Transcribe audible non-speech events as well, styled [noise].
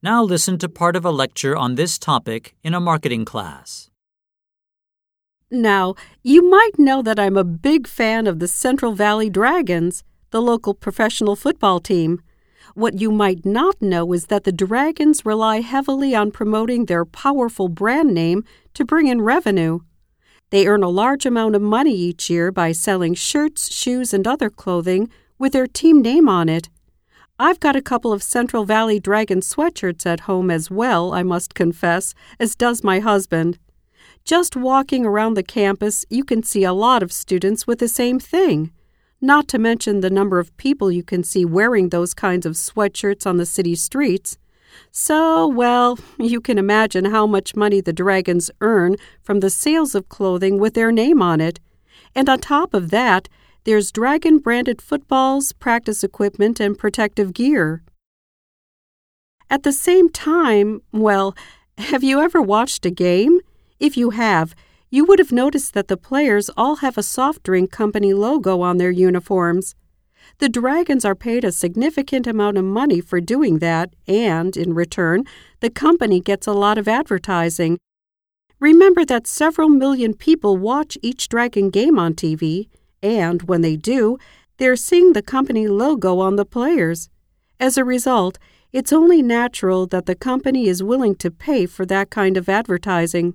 Now listen to part of a lecture on this topic in a marketing class. Now, you might know that I'm a big fan of the Central Valley Dragons, the local professional football team. What you might not know is that the Dragons rely heavily on promoting their powerful brand name to bring in revenue. They earn a large amount of money each year by selling shirts, shoes, and other clothing with their team name on it. I've got a couple of Central Valley Dragon sweatshirts at home as well, I must confess, as does my husband. Just walking around the campus, you can see a lot of students with the same thing. Not to mention the number of people you can see wearing those kinds of sweatshirts on the city streets. So, well, [laughs] you can imagine how much money the Dragons earn from the sales of clothing with their name on it. And on top of that, there's Dragon branded footballs, practice equipment, and protective gear. At the same time, well, have you ever watched a game? If you have, you would have noticed that the players all have a soft drink company logo on their uniforms. The Dragons are paid a significant amount of money for doing that, and, in return, the company gets a lot of advertising. Remember that several million people watch each Dragon game on TV, and when they do, they're seeing the company logo on the players. As a result, it's only natural that the company is willing to pay for that kind of advertising.